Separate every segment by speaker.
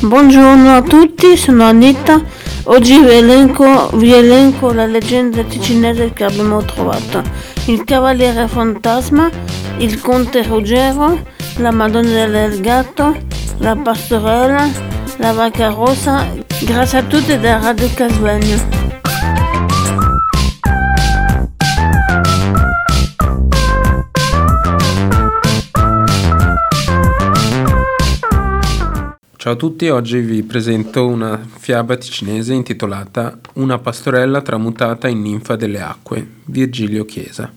Speaker 1: Buongiorno a tutti, sono Anita. Oggi vi elenco, vi elenco la leggenda ticinese che abbiamo trovato. Il Cavaliere Fantasma, il Conte Ruggero, la Madonna del Gatto, la Pastorella, la Vacca Rossa. Grazie a tutti da Radio Casvegno.
Speaker 2: Ciao a tutti, oggi vi presento una fiaba ticinese intitolata Una pastorella tramutata in ninfa delle acque, Virgilio Chiesa.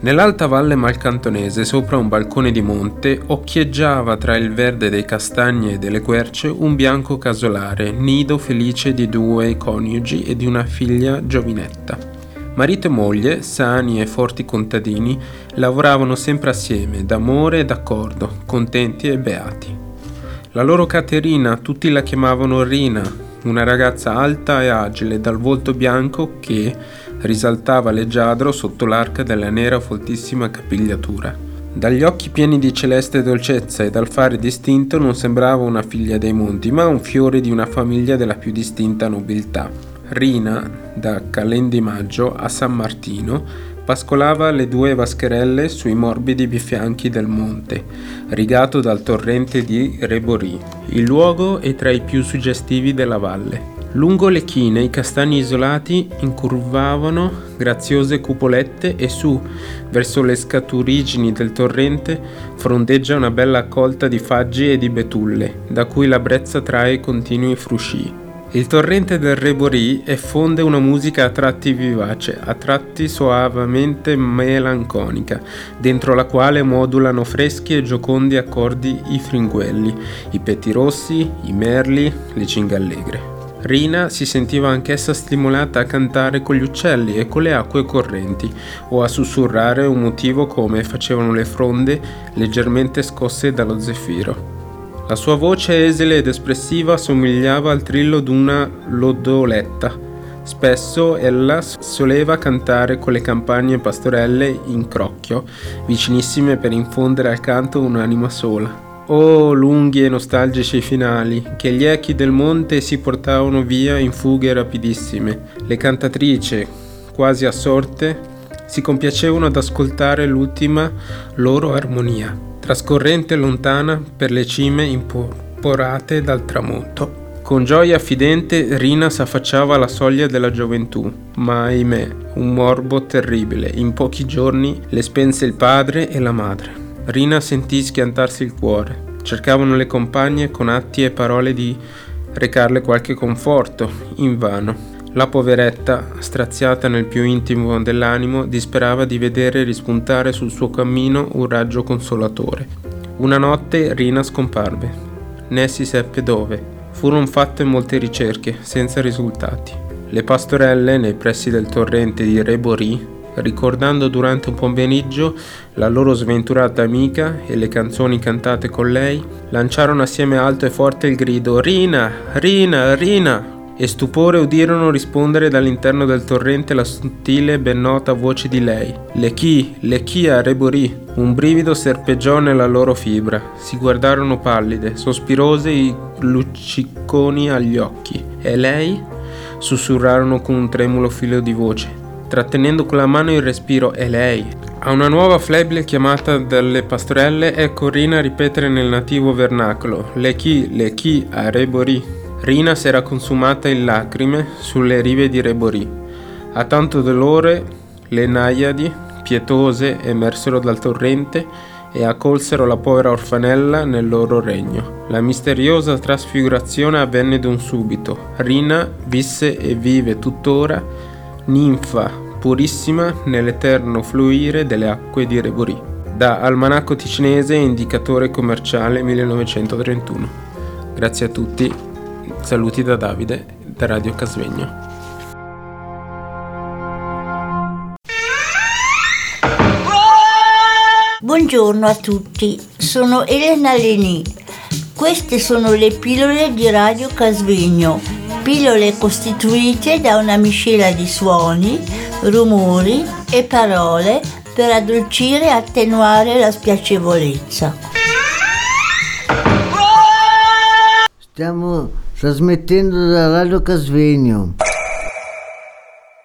Speaker 2: Nell'alta valle malcantonese, sopra un balcone di monte, occhieggiava tra il verde dei castagni e delle querce un bianco casolare, nido felice di due coniugi e di una figlia giovinetta. Marito e moglie, sani e forti contadini, lavoravano sempre assieme, d'amore e d'accordo, contenti e beati. La loro Caterina tutti la chiamavano Rina, una ragazza alta e agile dal volto bianco che risaltava leggiadro sotto l'arca della nera foltissima capigliatura. Dagli occhi pieni di celeste dolcezza e dal fare distinto non sembrava una figlia dei monti, ma un fiore di una famiglia della più distinta nobiltà. Rina, da Calendi Maggio a San Martino, pascolava le due vascherelle sui morbidi bifianchi del monte, rigato dal torrente di Rebori. Il luogo è tra i più suggestivi della valle. Lungo le chine i castagni isolati incurvavano graziose cupolette e su, verso le scaturigini del torrente, frondeggia una bella accolta di faggi e di betulle, da cui la brezza trae continui frusci. Il torrente del Rebori effonde una musica a tratti vivace, a tratti soavemente melanconica, dentro la quale modulano freschi e giocondi accordi i fringuelli, i pettirossi, i merli, le cingallegre. Rina si sentiva anch'essa stimolata a cantare con gli uccelli e con le acque correnti, o a sussurrare un motivo come facevano le fronde leggermente scosse dallo zeffiro. La sua voce esile ed espressiva somigliava al trillo d'una lodoletta. Spesso ella soleva cantare con le campagne pastorelle in crocchio, vicinissime per infondere al canto un'anima sola. Oh, lunghi e nostalgici finali, che gli echi del monte si portavano via in fughe rapidissime. Le cantatrici, quasi assorte, si compiacevano ad ascoltare l'ultima loro armonia trascorrente lontana per le cime imporate dal tramonto. Con gioia fidente Rina s'affacciava alla soglia della gioventù, ma ahimè, un morbo terribile. In pochi giorni le spense il padre e la madre. Rina sentì schiantarsi il cuore. Cercavano le compagne con atti e parole di recarle qualche conforto, invano. La poveretta, straziata nel più intimo dell'animo, disperava di vedere rispuntare sul suo cammino un raggio consolatore. Una notte Rina scomparve. Né si seppe dove. Furono fatte molte ricerche, senza risultati. Le pastorelle, nei pressi del torrente di Rebori, ricordando durante un pomeriggio la loro sventurata amica e le canzoni cantate con lei, lanciarono assieme alto e forte il grido Rina, Rina, Rina, e stupore udirono rispondere dall'interno del torrente la sottile ben nota voce di lei. Le chi, le chi a Rebori. Un brivido serpeggiò nella loro fibra. Si guardarono pallide, sospirose i lucciconi agli occhi. E lei? sussurrarono con un tremulo filo di voce, trattenendo con la mano il respiro. E lei? A una nuova flebile chiamata dalle pastorelle ecco Rina ripetere nel nativo vernacolo: Le chi, le chi a Rebori. Rina s'era consumata in lacrime sulle rive di Rebori. A tanto dolore le naiadi, pietose, emersero dal torrente e accolsero la povera orfanella nel loro regno. La misteriosa trasfigurazione avvenne d'un subito. Rina visse e vive tuttora, ninfa, purissima nell'eterno fluire delle acque di Rebori. Da Almanacco Ticinese Indicatore Commerciale 1931. Grazie a tutti, saluti da Davide, da Radio Casvegno.
Speaker 3: Buongiorno a tutti, sono Elena Leni. Queste sono le pillole di Radio Casvegno, pillole costituite da una miscela di suoni, rumori e parole per addolcire e attenuare la spiacevolezza.
Speaker 4: Stiamo trasmettendo da Radio Casvegno.